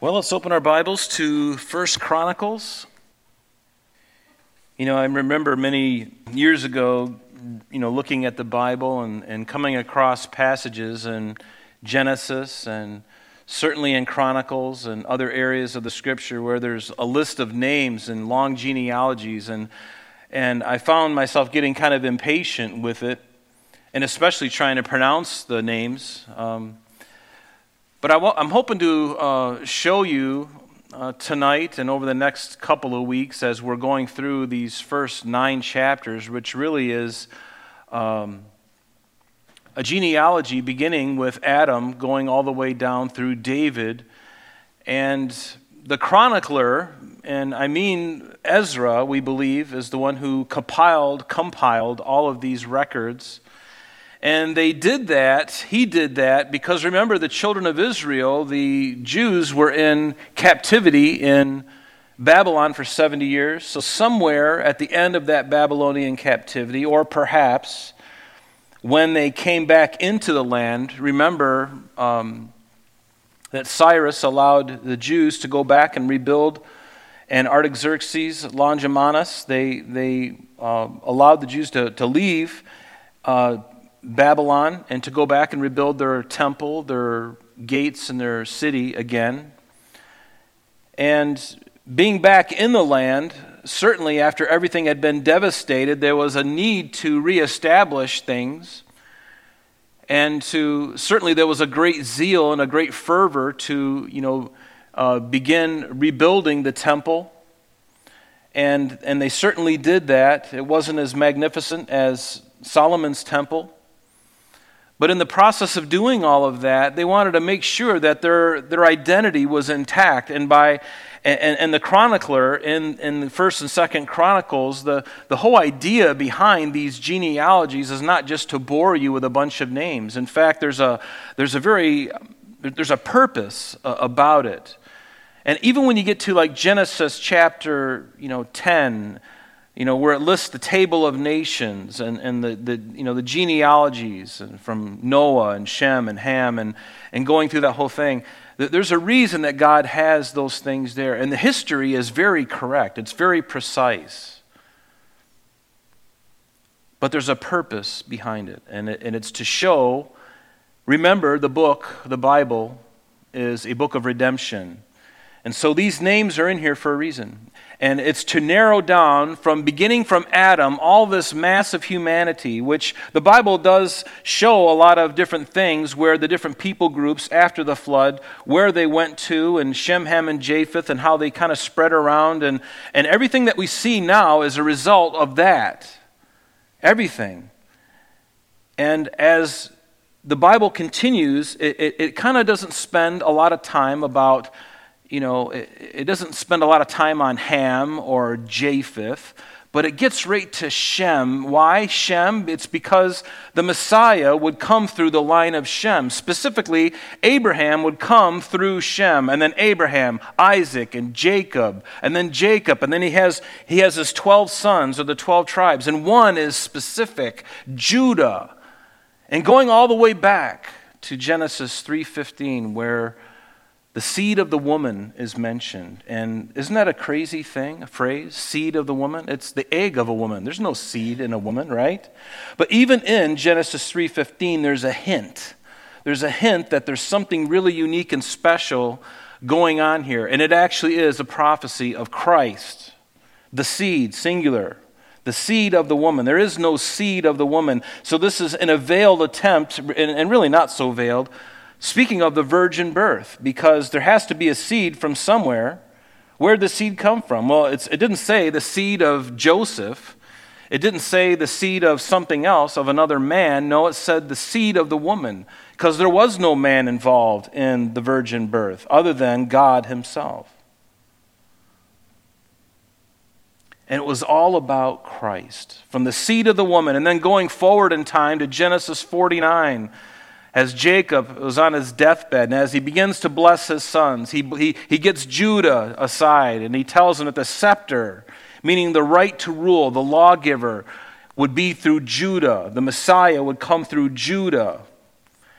Well, let's open our Bibles to First Chronicles. You know, I remember many years ago, you know, looking at the Bible and, and coming across passages in Genesis and certainly in Chronicles and other areas of the Scripture where there's a list of names and long genealogies. And, and I found myself getting kind of impatient with it, and especially trying to pronounce the names. Um, but I am hoping to uh, show you uh, tonight and over the next couple of weeks as we're going through these first nine chapters, which really is um, a genealogy beginning with Adam going all the way down through David. And the chronicler, and I mean Ezra, we believe, is the one who compiled, compiled all of these records. And they did that, he did that, because remember, the children of Israel, the Jews, were in captivity in Babylon for 70 years. So, somewhere at the end of that Babylonian captivity, or perhaps when they came back into the land, remember um, that Cyrus allowed the Jews to go back and rebuild, and Artaxerxes, Longimanus, they, they uh, allowed the Jews to, to leave. Uh, Babylon and to go back and rebuild their temple, their gates, and their city again. And being back in the land, certainly after everything had been devastated, there was a need to reestablish things. And to certainly there was a great zeal and a great fervor to, you know, uh, begin rebuilding the temple. And, and they certainly did that. It wasn't as magnificent as Solomon's temple. But in the process of doing all of that, they wanted to make sure that their, their identity was intact. And by and, and the chronicler in, in the first and second chronicles, the, the whole idea behind these genealogies is not just to bore you with a bunch of names. In fact, there's a, there's a very there's a purpose uh, about it. And even when you get to like Genesis chapter, you know, 10, you know, where it lists the table of nations and, and the, the, you know, the genealogies from Noah and Shem and Ham and, and going through that whole thing. There's a reason that God has those things there. And the history is very correct, it's very precise. But there's a purpose behind it, and, it, and it's to show remember, the book, the Bible, is a book of redemption. And so these names are in here for a reason. And it's to narrow down from beginning from Adam all this massive humanity, which the Bible does show a lot of different things where the different people groups after the flood, where they went to, and Shem, Ham, and Japheth, and how they kind of spread around. And, and everything that we see now is a result of that. Everything. And as the Bible continues, it, it, it kind of doesn't spend a lot of time about you know, it, it, doesn't spend a lot of time on Ham or Japheth, but it gets right to Shem. Why Shem? It's because the Messiah would come through the line of Shem. Specifically, Abraham would come through Shem, and then Abraham, Isaac, and Jacob, and then Jacob, and then he has, he has his 12 sons or the 12 tribes, and one is specific, Judah. And going all the way back to Genesis 3:15 where the seed of the woman is mentioned. And isn't that a crazy thing, a phrase? Seed of the woman? It's the egg of a woman. There's no seed in a woman, right? But even in Genesis 3:15 there's a hint. There's a hint that there's something really unique and special going on here. And it actually is a prophecy of Christ. The seed, singular. The seed of the woman. There is no seed of the woman. So this is in a veiled attempt, and really not so veiled, Speaking of the virgin birth, because there has to be a seed from somewhere. Where did the seed come from? Well, it didn't say the seed of Joseph. It didn't say the seed of something else, of another man. No, it said the seed of the woman, because there was no man involved in the virgin birth other than God Himself. And it was all about Christ, from the seed of the woman. And then going forward in time to Genesis 49, as Jacob was on his deathbed, and as he begins to bless his sons, he, he, he gets Judah aside and he tells him that the scepter, meaning the right to rule, the lawgiver, would be through Judah. The Messiah would come through Judah.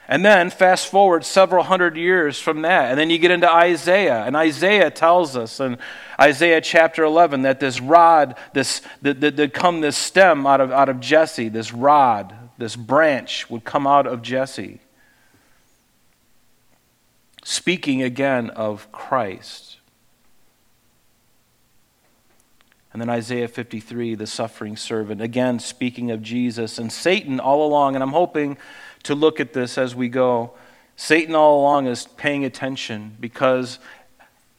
And then fast forward several hundred years from that, and then you get into Isaiah, and Isaiah tells us in Isaiah chapter 11 that this rod, this that, that, that come this stem out of, out of Jesse, this rod, this branch would come out of Jesse. Speaking again of Christ. And then Isaiah 53, the suffering servant, again speaking of Jesus. And Satan all along, and I'm hoping to look at this as we go. Satan all along is paying attention because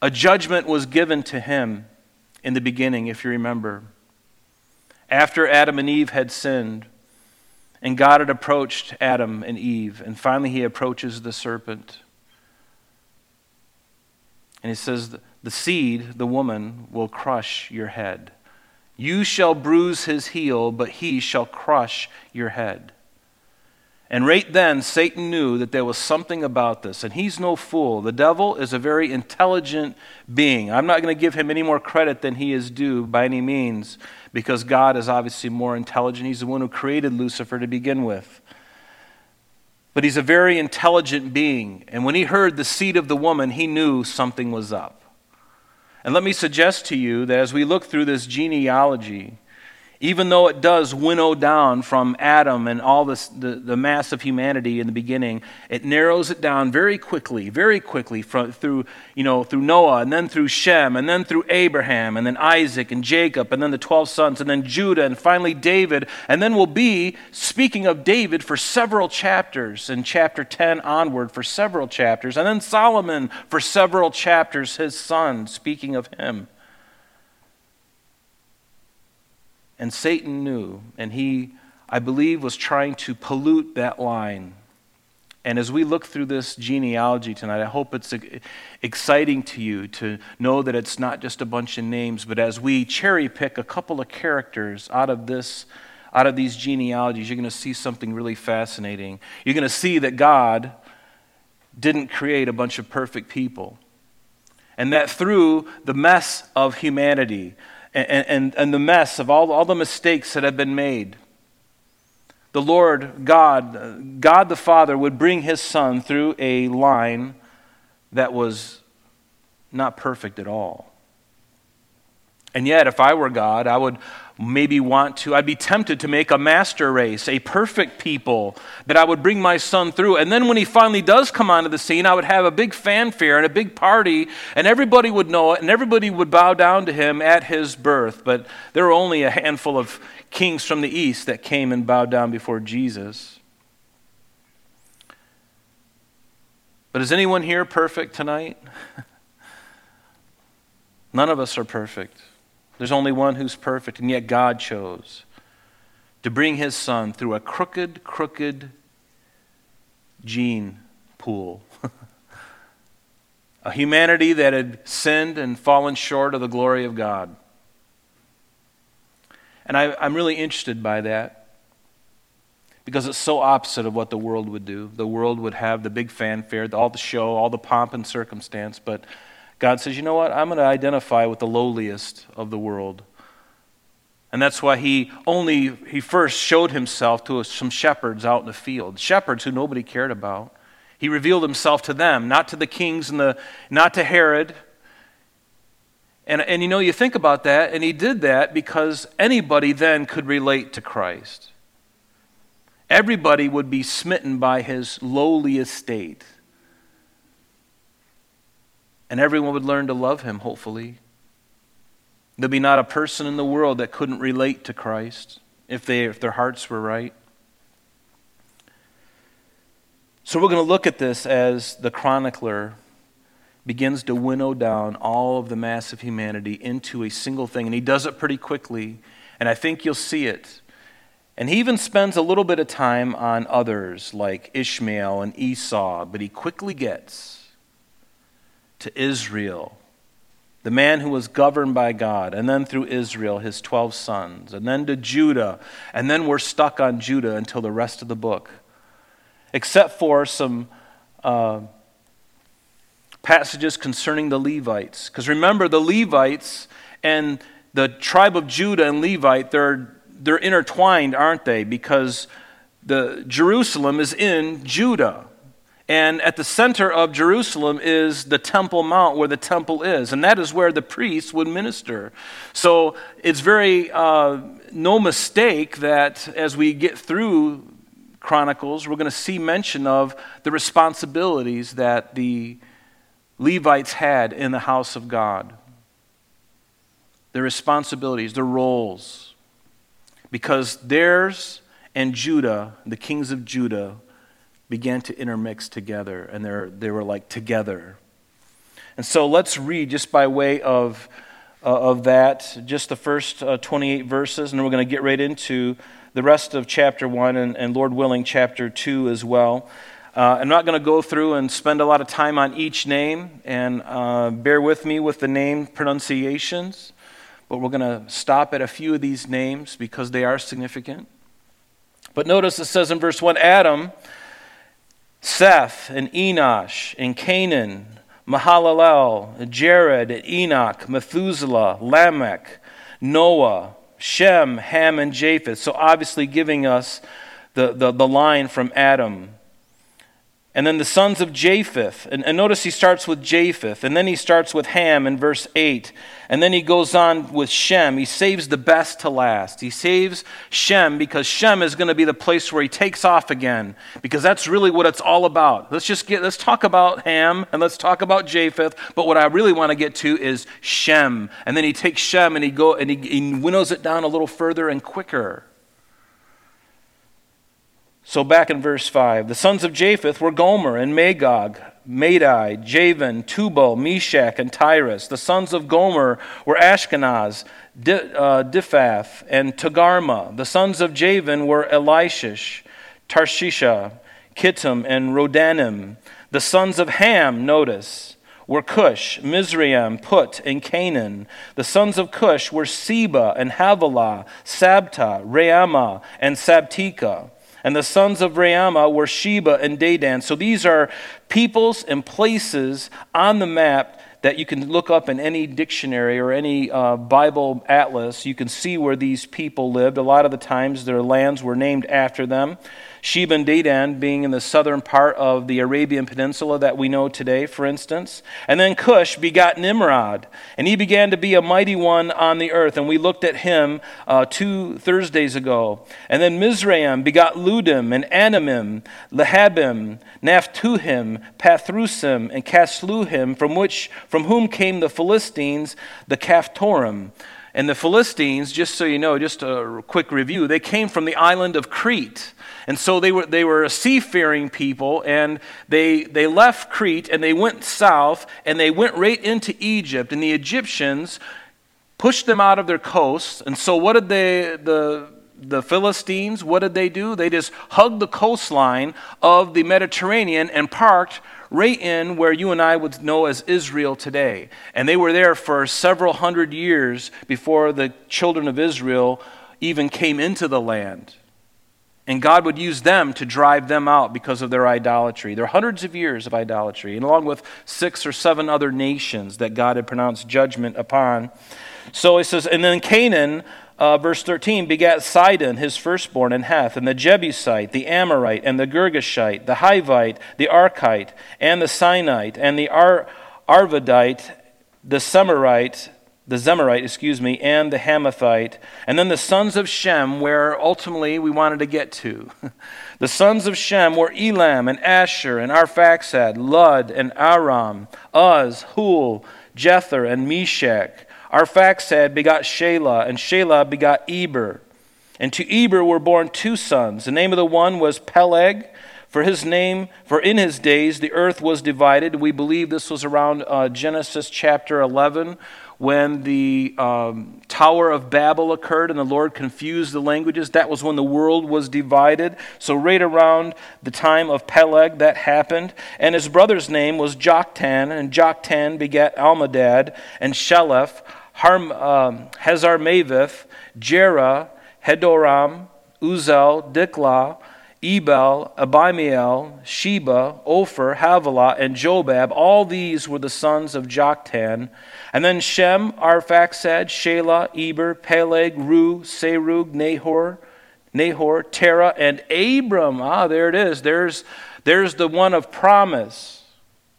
a judgment was given to him in the beginning, if you remember. After Adam and Eve had sinned, and God had approached Adam and Eve, and finally he approaches the serpent. And he says, The seed, the woman, will crush your head. You shall bruise his heel, but he shall crush your head. And right then, Satan knew that there was something about this, and he's no fool. The devil is a very intelligent being. I'm not going to give him any more credit than he is due by any means, because God is obviously more intelligent. He's the one who created Lucifer to begin with. But he's a very intelligent being, and when he heard the seed of the woman, he knew something was up. And let me suggest to you that as we look through this genealogy, even though it does winnow down from Adam and all this, the, the mass of humanity in the beginning, it narrows it down very quickly, very quickly from, through, you know, through Noah and then through Shem and then through Abraham and then Isaac and Jacob and then the 12 sons and then Judah and finally David. And then we'll be speaking of David for several chapters in chapter 10 onward for several chapters. And then Solomon for several chapters, his son, speaking of him. And Satan knew, and he, I believe, was trying to pollute that line. And as we look through this genealogy tonight, I hope it's exciting to you to know that it's not just a bunch of names, but as we cherry pick a couple of characters out of this out of these genealogies, you're going to see something really fascinating. You're going to see that God didn't create a bunch of perfect people. And that through the mess of humanity, and, and, and the mess of all, all the mistakes that have been made. The Lord God, God the Father, would bring his Son through a line that was not perfect at all. And yet, if I were God, I would maybe want to, I'd be tempted to make a master race, a perfect people that I would bring my son through. And then when he finally does come onto the scene, I would have a big fanfare and a big party, and everybody would know it, and everybody would bow down to him at his birth. But there were only a handful of kings from the east that came and bowed down before Jesus. But is anyone here perfect tonight? None of us are perfect. There's only one who's perfect, and yet God chose to bring his son through a crooked, crooked gene pool. a humanity that had sinned and fallen short of the glory of God. And I, am really interested by that because it's so opposite of what the world would do. The world would have the big fanfare, all the show, all the pomp and circumstance, but God says, you know what? I'm going to identify with the lowliest of the world. And that's why he only, he first showed himself to some shepherds out in the field, shepherds who nobody cared about. He revealed himself to them, not to the kings and the, not to Herod. And, and you know, you think about that, and he did that because anybody then could relate to Christ. Everybody would be smitten by his lowly estate and everyone would learn to love him, hopefully. There'd be not a person in the world that couldn't relate to Christ if, they, if their hearts were right. So we're going to look at this as the chronicler begins to winnow down all of the mass of humanity into a single thing. And he does it pretty quickly. And I think you'll see it. And he even spends a little bit of time on others like Ishmael and Esau, but he quickly gets to Israel, the man who was governed by God, and then through Israel, his 12 sons, and then to Judah, and then we're stuck on Judah until the rest of the book. Except for some uh, passages concerning the Levites. Because remember, the Levites and the tribe of Judah and Levite, they're, they're intertwined, aren't they? Because the Jerusalem is in Judah. And at the center of Jerusalem is the Temple Mount, where the temple is. And that is where the priests would minister. So it's very uh, no mistake that as we get through Chronicles, we're going to see mention of the responsibilities that the Levites had in the house of God. Their responsibilities, their roles. Because theirs and Judah, the kings of Judah, began to intermix together, and they were like together. And so let's read just by way of, uh, of that, just the first uh, 28 verses, and then we're going to get right into the rest of chapter 1 and, and Lord willing, chapter 2 as well. Uh, I'm not going to go through and spend a lot of time on each name, and uh, bear with me with the name pronunciations, but we're going to stop at a few of these names because they are significant. But notice it says in verse 1 Adam, Seth, and Enosh, and Cainan, Mahalalel, Jared, Enoch, Methuselah, Lamech, Noah, Shem, Ham, and Japheth. So obviously giving us the, the, the line from Adam. And then the sons of Japheth. And, and, notice he starts with Japheth. And then he starts with Ham in verse 8. And then he goes on with Shem. He saves the best to last. He saves Shem because Shem is going to be the place where he takes off again. Because that's really what it's all about. Let's just get, let's talk about Ham and let's talk about Japheth. But what I really want to get to is Shem. And then he takes Shem and he, go, and he, he winnows it down a little further and quicker. So back in verse 5, the sons of Japheth were Gomer and Magog, Madai, Javan, Tubal, Meshech, and Tiras. The sons of Gomer were Ashkenaz, uh, Diphath, and Togarmah. The sons of Javan were Elishish, Tarshishah, Kittim, and Rodanim. The sons of Ham, notice, were Cush, Mizraim, Put, and Canaan. The sons of Cush were Seba and Havilah, Sabta, Raamah, and Sabteka. And the sons of Raamah were Sheba and Dedan. So these are peoples and places on the map that you can look up in any dictionary or any uh, Bible atlas. You can see where these people lived. A lot of the times their lands were named after them. Sheba and Dedan being in the southern part of the Arabian Peninsula that we know today, for instance. And then Cush begot Nimrod, and he began to be a mighty one on the earth. And we looked at him uh, two Thursdays ago. And then Mizraim begot Ludim and Anamim, Lehabim, Naphtuhim, Pathrusim, and Casluhim, from which from whom came the Philistines, the Caphtorim. And the Philistines, just so you know, just a quick review, they came from the island of Crete. And so they were, they were a seafaring people, and they, they left Crete and they went south and they went right into Egypt. And the Egyptians pushed them out of their coasts. And so, what did they, the, the Philistines, what did they do? They just hugged the coastline of the Mediterranean and parked right in where you and I would know as Israel today. And they were there for several hundred years before the children of Israel even came into the land. And God would use them to drive them out because of their idolatry. There are hundreds of years of idolatry, and along with six or seven other nations that God had pronounced judgment upon. So he says, and then Canaan uh, verse 13, begat Sidon, his firstborn, and Heth, and the Jebusite, the Amorite, and the Girgashite, the Hivite, the Archite, and the Sinite, and the Ar- Arvadite, the Semirite, the Zemarite, excuse me, and the Hamathite, and then the sons of Shem, where ultimately we wanted to get to. the sons of Shem were Elam, and Asshur, and Arphaxad, Lud, and Aram, Uz, Hul, Gether, and Meshech. Arphaxad begot Shelah, and Shelah begot Eber. And to Eber were born two sons. The name of the one was Peleg, for his name, for in his days the earth was divided. We believe this was around uh, Genesis chapter 11 when the um, Tower of Babel occurred and the Lord confused the languages. That was when the world was divided. So, right around the time of Peleg, that happened. And his brother's name was Joktan, and Joktan begat Almodad and Sheleph. Harm, um, Jerah, Hadoram, Uzal, Diklah, Ebal, Abimael, Sheba, Ophir, Havilah, and Jobab. All these were the sons of Joktan. And then Shem, Arphaxad, Shelah, Eber, Peleg, Reu, Serug, Nahor, Nahor, Terah, and Abram. Ah, there it is. There's, there's the one of promise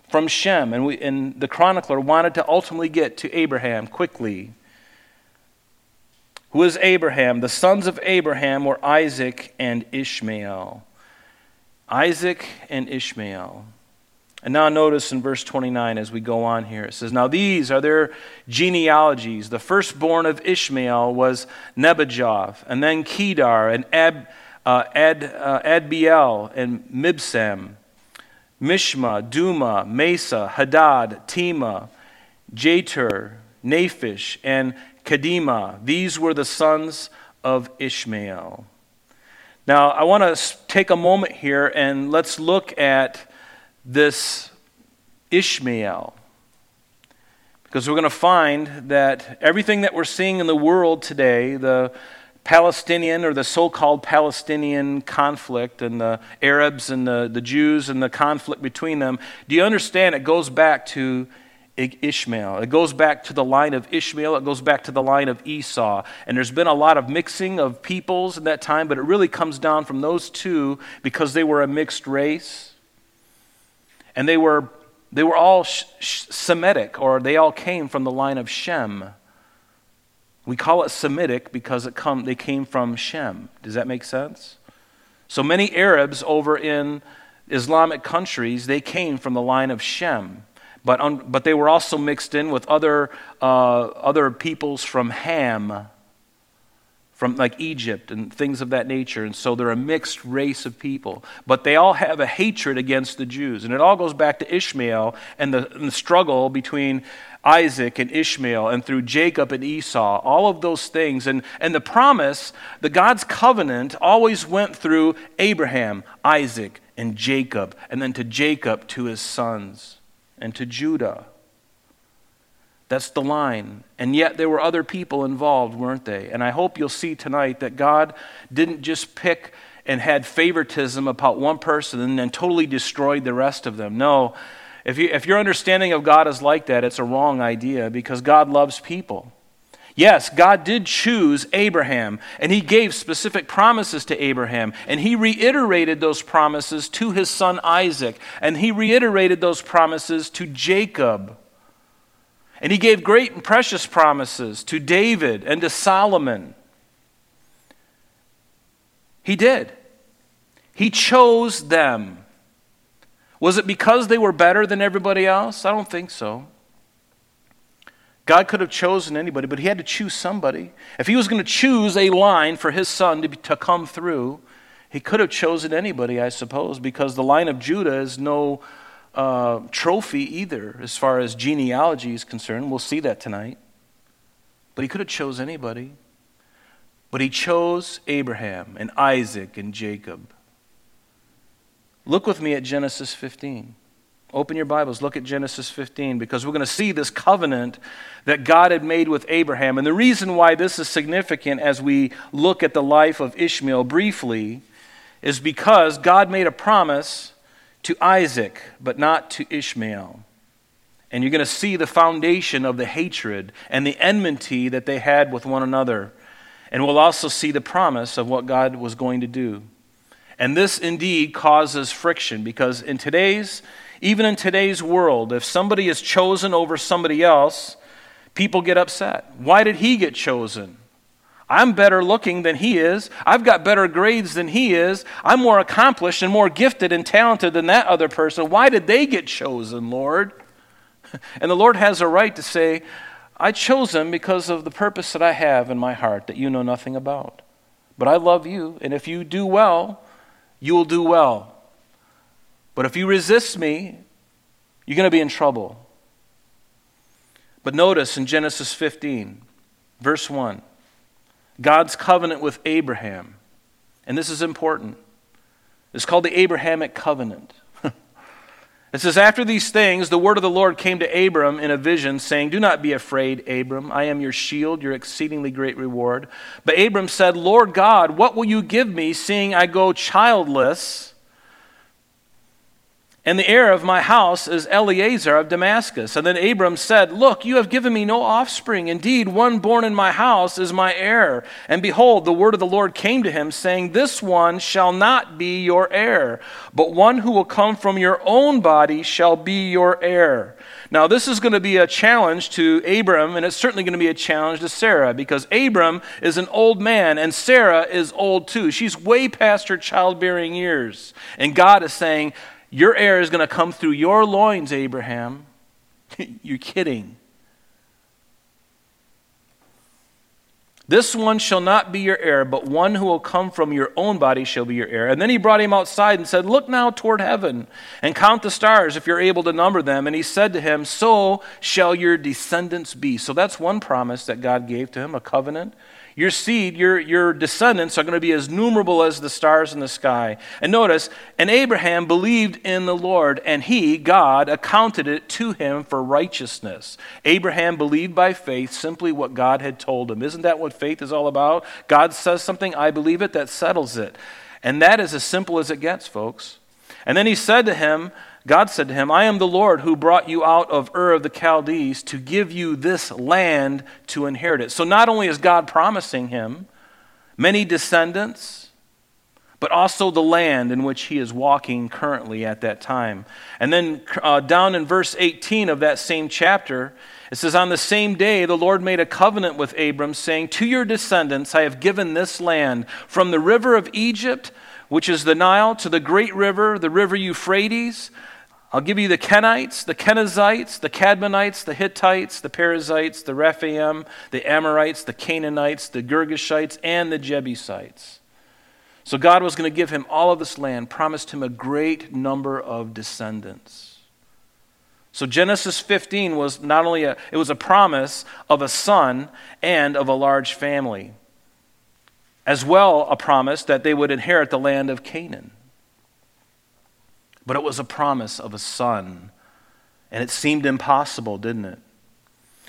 from Shem. And, we, and the chronicler wanted to ultimately get to Abraham quickly. Who is Abraham? The sons of Abraham were Isaac and Ishmael. Isaac and Ishmael. And now notice in verse 29 as we go on here, it says, Now these are their genealogies. The firstborn of Ishmael was Nebajoth, and then Kedar, and Ab, uh, Ad, uh, and Mibsam, Mishma, Dumah, Mesa, Hadad, Tema, Jetur, Naphish, and Kedemah. These were the sons of Ishmael. Now, I want to take a moment here and let's look at this Ishmael. Because we're going to find that everything that we're seeing in the world today, the Palestinian or the so called Palestinian conflict and the Arabs and the, the Jews and the conflict between them, do you understand it goes back to Ishmael. It goes back to the line of Ishmael, it goes back to the line of Esau. And there's been a lot of mixing of peoples in that time, but it really comes down from those two because they were a mixed race. And they were, they were all sh- sh- Semitic, or they all came from the line of Shem. We call it Semitic because it come, they came from Shem. Does that make sense? So many Arabs over in Islamic countries, they came from the line of Shem. But, un, but they were also mixed in with other, uh, other peoples from Ham from like Egypt and things of that nature. And so they're a mixed race of people. But they all have a hatred against the Jews. And it all goes back to Ishmael and the, and the struggle between Isaac and Ishmael and through Jacob and Esau, all of those things. And, and the promise, the God's covenant, always went through Abraham, Isaac, and Jacob, and then to Jacob to his sons, and to Judah. That's the line. And yet there were other people involved, weren't they? And I hope you'll see tonight that God didn't just pick and had favoritism about one person and then totally destroyed the rest of them. No. If, you, if your understanding of God is like that, it's a wrong idea because God loves people. Yes, God did choose Abraham, and he gave specific promises to Abraham, and he reiterated those promises to his son Isaac, and he reiterated those promises to Jacob. And he gave great and precious promises to David and to Solomon. He did. He chose them. Was it because they were better than everybody else? I don't think so. God could have chosen anybody, but he had to choose somebody. If he was going to choose a line for his son to, be, to come through, he could have chosen anybody, I suppose, because the line of Judah is no uh, trophy either, as far as genealogy is concerned. We'll see that tonight. But he could have chose anybody. But he chose Abraham and Isaac and Jacob. Look with me at Genesis 15. Open your Bibles, look at Genesis 15, because we're going to see this covenant that God had made with Abraham. And the reason why this is significant as we look at the life of Ishmael briefly is because God made a promise to Isaac, but not to Ishmael. And you're going to see the foundation of the hatred and the enmity that they had with one another. And we'll also see the promise of what God was going to do. And this indeed causes friction because in today's, even in today's world, if somebody is chosen over somebody else, people get upset. Why did he get chosen? I'm better looking than he is. I've got better grades than he is. I'm more accomplished and more gifted and talented than that other person. Why did they get chosen, Lord? And the Lord has a right to say, I chose them because of the purpose that I have in my heart that you know nothing about. But I love you, and if you do well, you will do well. But if you resist me, you're going to be in trouble. But notice in Genesis 15, verse 1. God's covenant with Abraham. And this is important. It's called the Abrahamic covenant. it says, After these things, the word of the Lord came to Abram in a vision, saying, Do not be afraid, Abram. I am your shield, your exceedingly great reward. But Abram said, Lord God, what will you give me, seeing I go childless? And the heir of my house is Eleazar of Damascus. And then Abram said, Look, you have given me no offspring. Indeed, one born in my house is my heir. And behold, the word of the Lord came to him, saying, This one shall not be your heir, but one who will come from your own body shall be your heir. Now, this is going to be a challenge to Abram, and it's certainly going to be a challenge to Sarah, because Abram is an old man, and Sarah is old too. She's way past her childbearing years. And God is saying, your heir is going to come through your loins, Abraham. You're kidding. This one shall not be your heir, but one who will come from your own body shall be your heir. And then he brought him outside and said, Look now toward heaven and count the stars if you're able to number them. And he said to him, So shall your descendants be. So that's one promise that God gave to him, a covenant. Your seed, your, your descendants are going to be as numerable as the stars in the sky. And notice, and Abraham believed in the Lord, and he, God, accounted it to him for righteousness. Abraham believed by faith simply what God had told him. Isn't that what faith is all about? God says something, I believe it, that settles it. And that is as simple as it gets, folks. And then he said to him, God said to him, I am the Lord who brought you out of Ur of the Chaldees to give you this land to inherit it. So not only is God promising him many descendants, but also the land in which he is walking currently at that time. And then uh, down in verse 18 of that same chapter, it says, On the same day, the Lord made a covenant with Abram, saying, To your descendants I have given this land, from the river of Egypt, which is the Nile, to the great river, the river Euphrates I'll give you the Kenites, the Kenizzites, the Cadmonites, the Hittites, the Perizzites, the Rephaim, the Amorites, the Canaanites, the Girgashites, and the Jebusites. So God was going to give him all of this land, promised him a great number of descendants. So Genesis 15 was not only a it was a promise of a son and of a large family. As well a promise that they would inherit the land of Canaan. But it was a promise of a son. And it seemed impossible, didn't it?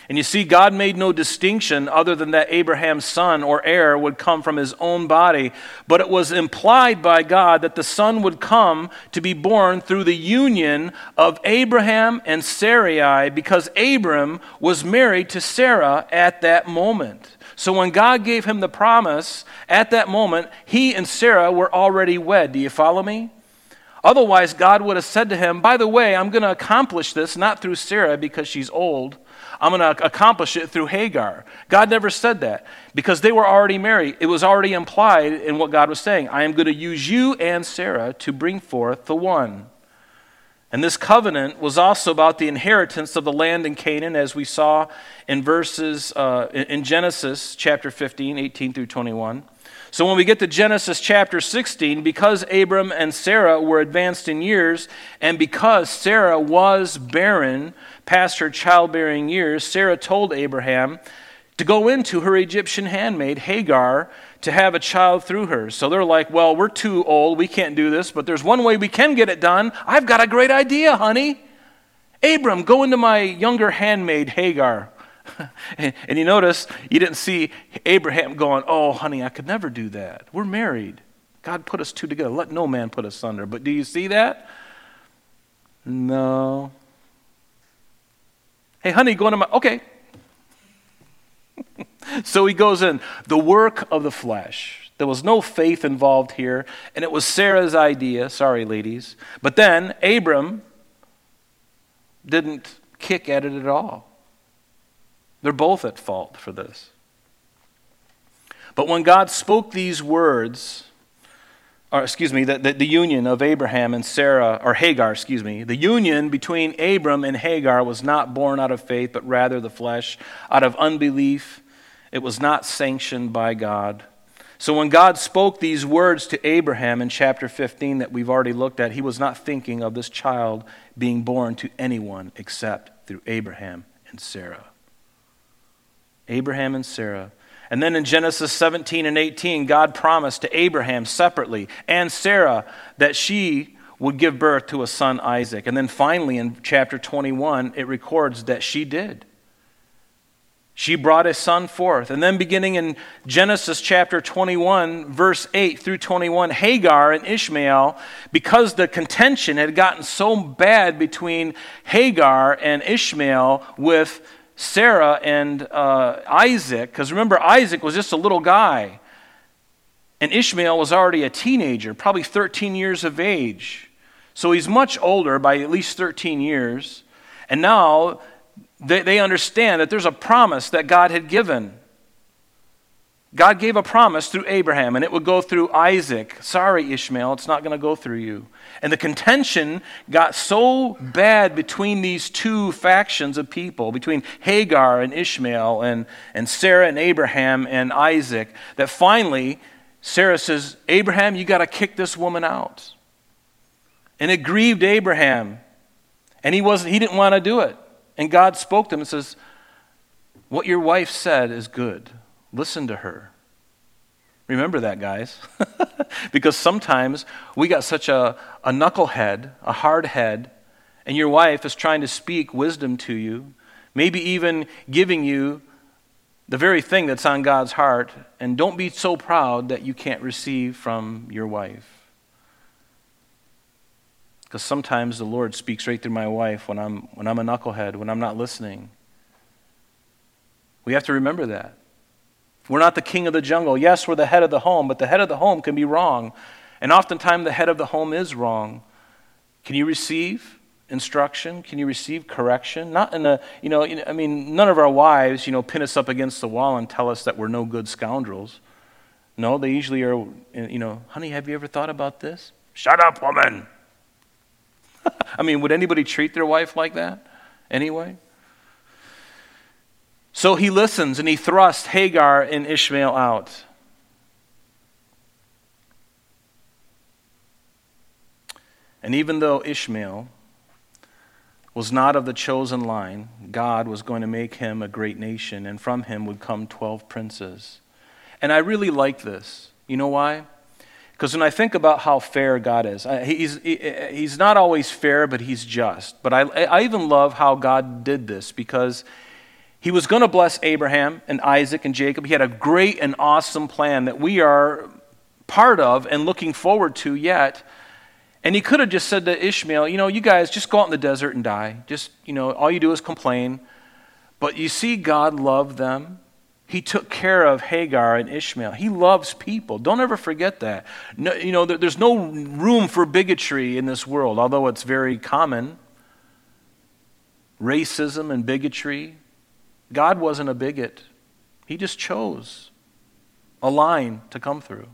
And you see, God made no distinction other than that Abraham's son or heir would come from his own body. But it was implied by God that the son would come to be born through the union of Abraham and Sarai because Abram was married to Sarah at that moment. So when God gave him the promise at that moment, he and Sarah were already wed. Do you follow me? Otherwise, God would have said to him, By the way, I'm going to accomplish this not through Sarah because she's old. I'm going to accomplish it through Hagar. God never said that because they were already married. It was already implied in what God was saying. I am going to use you and Sarah to bring forth the one. And this covenant was also about the inheritance of the land in Canaan, as we saw in verses uh, in Genesis chapter 15, 18 through 21. So when we get to Genesis chapter 16, because Abram and Sarah were advanced in years, and because Sarah was barren past her childbearing years, Sarah told Abraham to go into her Egyptian handmaid, Hagar, to have a child through her. So they're like, well, we're too old. We can't do this, but there's one way we can get it done. I've got a great idea, honey. Abram, go into my younger handmaid, Hagar. and, and you notice you didn't see Abraham going, Oh, honey, I could never do that. We're married. God put us two together. Let no man put us under. But do you see that? No. Hey, honey, go into my. Okay. so he goes in. The work of the flesh. There was no faith involved here, and it was Sarah's idea. Sorry, ladies. But then Abram didn't kick at it at all. They're both at fault for this. But when God spoke these words, or excuse me, the, the, the, union of Abraham and Sarah, or Hagar, excuse me, the union between Abram and Hagar was not born out of faith, but rather the flesh, out of unbelief. It was not sanctioned by God. So when God spoke these words to Abraham in chapter 15 that we've already looked at, he was not thinking of this child being born to anyone except through Abraham and Sarah. Abraham and Sarah. And then in Genesis 17 and 18, God promised to Abraham separately and Sarah that she would give birth to a son, Isaac. And then finally in chapter 21, it records that she did. she brought a son forth. And then, beginning in Genesis chapter 21, verse 8 through 21, Hagar and Ishmael, because the contention had gotten so bad between Hagar and Ishmael with Sarah and uh, Isaac, because remember, Isaac was just a little guy, and Ishmael was already a teenager, probably 13 years of age. So he's much older by at least 13 years. And now they, they understand that there's a promise that God had given. God gave a promise through Abraham, and it would go through Isaac. Sorry, Ishmael, it's not going to go through you. And the contention got so bad between these two factions of people, between Hagar and Ishmael, and, and Sarah and Abraham and Isaac, that finally Sarah says, Abraham, you got to kick this woman out. And it grieved Abraham, and he, wasn't, he didn't want to do it. And God spoke to him and says, What your wife said is good. Listen to her. Remember that, guys. because sometimes we got such a, a knucklehead, a hard head, and your wife is trying to speak wisdom to you, maybe even giving you the very thing that's on God's heart, and don't be so proud that you can't receive from your wife. Because sometimes the Lord speaks right through my wife when I'm, when I'm a knucklehead, when I'm not listening. We have to remember that. We're not the king of the jungle. Yes, we're the head of the home, but the head of the home can be wrong. And oftentimes the head of the home is wrong. Can you receive instruction? Can you receive correction? Not in a, you know, I mean, none of our wives, you know, pin us up against the wall and tell us that we're no good scoundrels. No, they usually are, you know, honey, have you ever thought about this? Shut up, woman. I mean, would anybody treat their wife like that anyway? So he listens and he thrusts Hagar and Ishmael out. And even though Ishmael was not of the chosen line, God was going to make him a great nation, and from him would come 12 princes. And I really like this. You know why? Because when I think about how fair God is, he's, he's not always fair, but he's just. But I, I even love how God did this because he was going to bless Abraham and Isaac and Jacob. He had a great and awesome plan that we are part of and looking forward to yet. And he could have just said to Ishmael, you know, you guys just go out in the desert and die. Just, you know, all you do is complain. But you see, God loved them. He took care of Hagar and Ishmael. He loves people. Don't ever forget that. No, you know, there's no room for bigotry in this world, although it's very common. Racism and bigotry. God wasn't a bigot, He just chose a line to come through.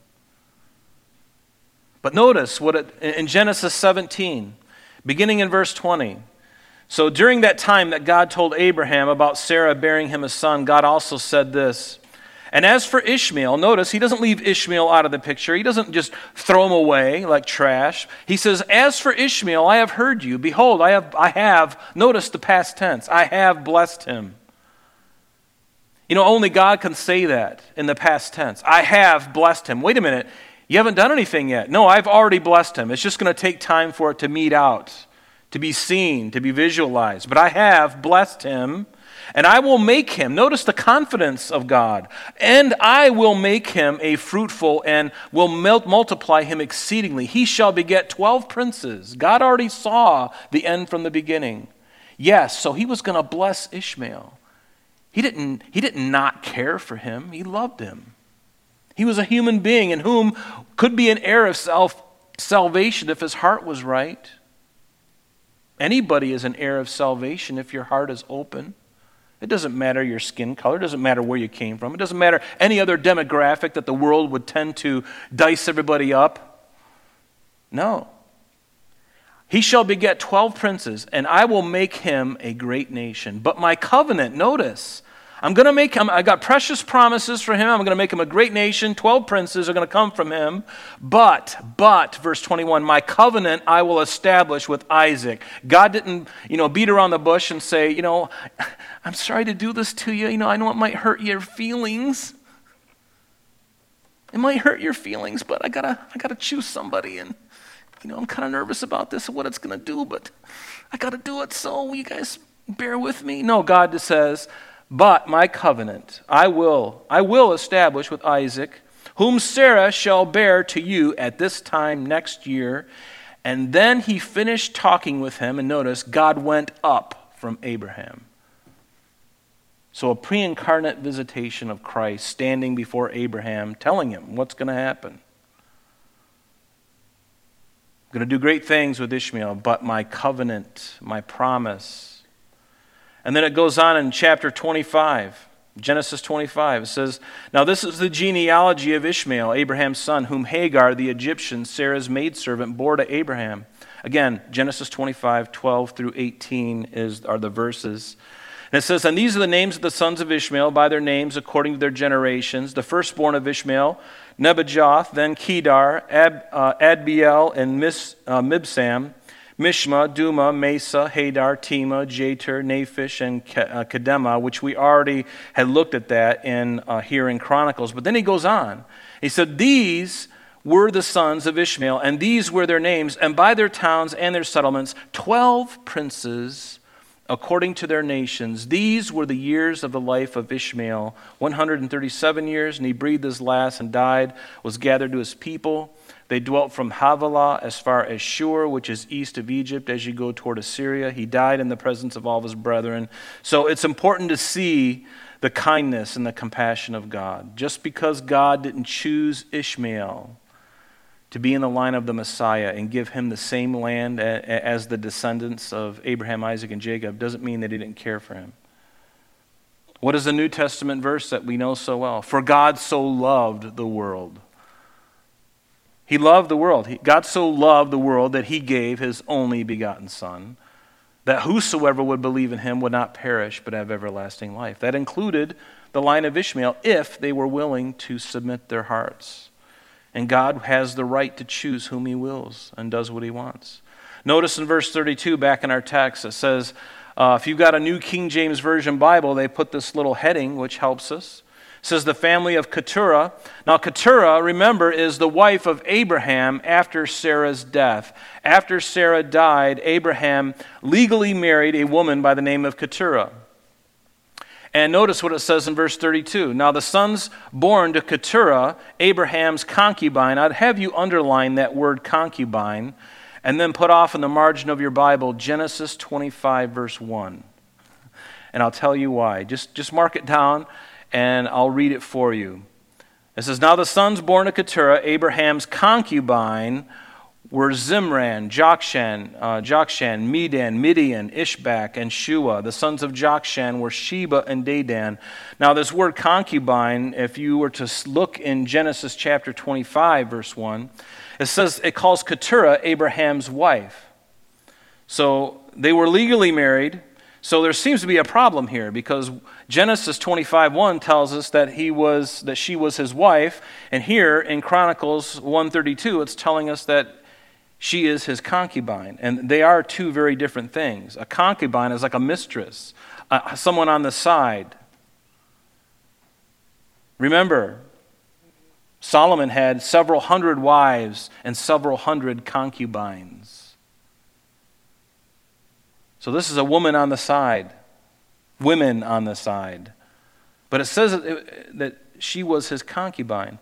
But notice what it, in Genesis 17, beginning in verse 20. So during that time that God told Abraham about Sarah bearing him a son, God also said this. And as for Ishmael, notice he doesn't leave Ishmael out of the picture. He doesn't just throw him away like trash. He says, As for Ishmael, I have heard you. Behold, I have, I have, notice the past tense, I have blessed him. You know, only God can say that in the past tense. I have blessed him. Wait a minute. You haven't done anything yet. No, I've already blessed him. It's just going to take time for it to meet out to be seen, to be visualized. But I have blessed him, and I will make him, notice the confidence of God, and I will make him a fruitful and will multiply him exceedingly. He shall beget 12 princes. God already saw the end from the beginning. Yes, so he was going to bless Ishmael. He didn't, he did not not care for him, he loved him. He was a human being in whom could be an heir of self, salvation if his heart was right. Anybody is an heir of salvation if your heart is open. It doesn't matter your skin color, it doesn't matter where you came from, it doesn't matter any other demographic that the world would tend to dice everybody up. No. He shall beget 12 princes, and I will make him a great nation. But my covenant, notice, I'm going to make him, I got precious promises for him. I'm going to make him a great nation. Twelve princes are going to come from him. But, but, verse 21, my covenant I will establish with Isaac. God didn't, you know, beat around the bush and say, you know, I'm sorry to do this to you. You know, I know it might hurt your feelings. It might hurt your feelings, but I gotta, I gotta choose somebody. And, you know, I'm kind of nervous about this and what it's going to do, but I gotta do it. So, will you guys bear with me? No, God says, But my covenant I will I will establish with Isaac, whom Sarah shall bear to you at this time next year. And then he finished talking with him, and notice God went up from Abraham. So, a pre incarnate visitation of Christ standing before Abraham, telling him what's going to happen. I'm going to do great things with Ishmael, but my covenant, my promise. And then it goes on in chapter 25, Genesis 25. It says, Now this is the genealogy of Ishmael, Abraham's son, whom Hagar the Egyptian, Sarah's maidservant, bore to Abraham. Again, Genesis 25, 12 through 18 is, are the verses. And it says, And these are the names of the sons of Ishmael by their names according to their generations. The firstborn of Ishmael, Nebajoth, then Kedar, Ab, uh, Adbeel, and Mis, uh, Mibsam, Mishma, Dumah, Mesa, Hadar, Tema, Jetur, Naphish, and uh, Kedemah, which we already had looked at that in uh, here in Chronicles. But then he goes on. He said, These were the sons of Ishmael, and these were their names, and by their towns and their settlements, twelve princes according to their nations. These were the years of the life of Ishmael 137 years, and he breathed his last and died, was gathered to his people. They dwelt from Havilah as far as Shur, which is east of Egypt, as you go toward Assyria. He died in the presence of all of his brethren. So it's important to see the kindness and the compassion of God. Just because God didn't choose Ishmael to be in the line of the Messiah and give him the same land as the descendants of Abraham, Isaac, and Jacob doesn't mean that he didn't care for him. What is the New Testament verse that we know so well? For God so loved the world. He loved the world. God so loved the world that he gave his only begotten Son, that whosoever would believe in him would not perish but have everlasting life. That included the line of Ishmael if they were willing to submit their hearts. And God has the right to choose whom He wills and does what He wants. Notice in verse 32, back in our text, it says, uh, if you've got a New King James Version Bible, they put this little heading, which helps us. Says, the family of Keturah. Now, Keturah, remember, is the wife of Abraham after Sarah's death. After Sarah died, Abraham legally married a woman by the name of Keturah. And notice what it says in verse 32. Now, the sons born to Keturah, Abraham's concubine, I'd have you underline that word concubine and then put off in the margin of your Bible Genesis 25, verse 1. And I'll tell you why. Just, just mark it down and I'll read it for you. It says, Now the sons born to Keturah, Abraham's concubine, were Zimran, Jokshan, uh, Jokshan, Medan, Midian, Ishbak, and Shuah. The sons of Jokshan were Sheba and Dedan. Now, this word concubine, if you were to look in Genesis chapter 25, verse 1, it says it calls Keturah Abraham's wife. So they were legally married. So there seems to be a problem here because Genesis 25:1 tells us that he was that she was his wife, and here in Chronicles 132 it's telling us that she is his concubine. And they are two very different things. A concubine is like a mistress, uh, someone on the side. Remember, Solomon had several hundred wives and several hundred concubines. So this is a woman on the side, women on the side. But it says that she was his concubine.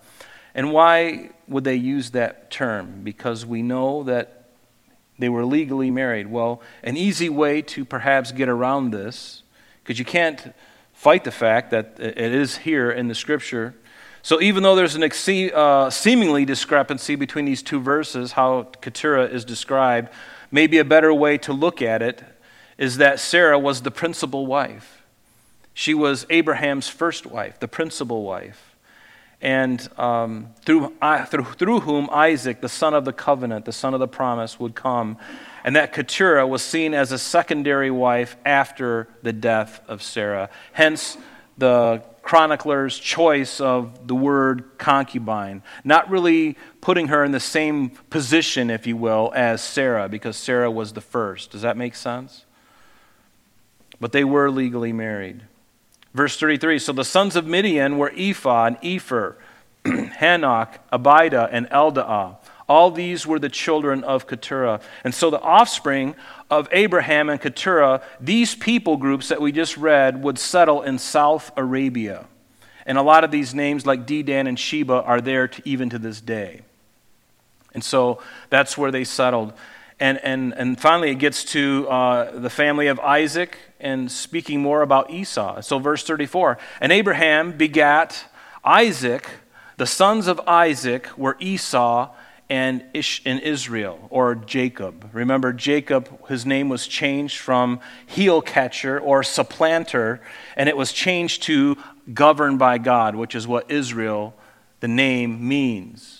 And why would they use that term? Because we know that they were legally married. Well, an easy way to perhaps get around this, because you can't fight the fact that it is here in the scripture. So, even though there's an ex- uh, seemingly discrepancy between these two verses, how Keturah is described, maybe a better way to look at it is that Sarah was the principal wife. She was Abraham's first wife, the principal wife and um, through, through, through whom Isaac, the son of the covenant, the son of the promise, would come. And that Keturah was seen as a secondary wife after the death of Sarah. Hence, the chronicler's choice of the word concubine, not really putting her in the same position, if you will, as Sarah, because Sarah was the first. Does that make sense? But they were legally married. Verse 33 So the sons of Midian were Ephah and Epher, Hanoch, Abida, and Eldaah. All these were the children of Keturah. And so the offspring of Abraham and Keturah, these people groups that we just read, would settle in South Arabia. And a lot of these names, like Dedan and Sheba, are there to, even to this day. And so that's where they settled. And, and, and finally, it gets to uh, the family of Isaac and speaking more about Esau. So, verse 34 And Abraham begat Isaac. The sons of Isaac were Esau and Ish in Israel, or Jacob. Remember, Jacob, his name was changed from heel catcher or supplanter, and it was changed to governed by God, which is what Israel, the name, means.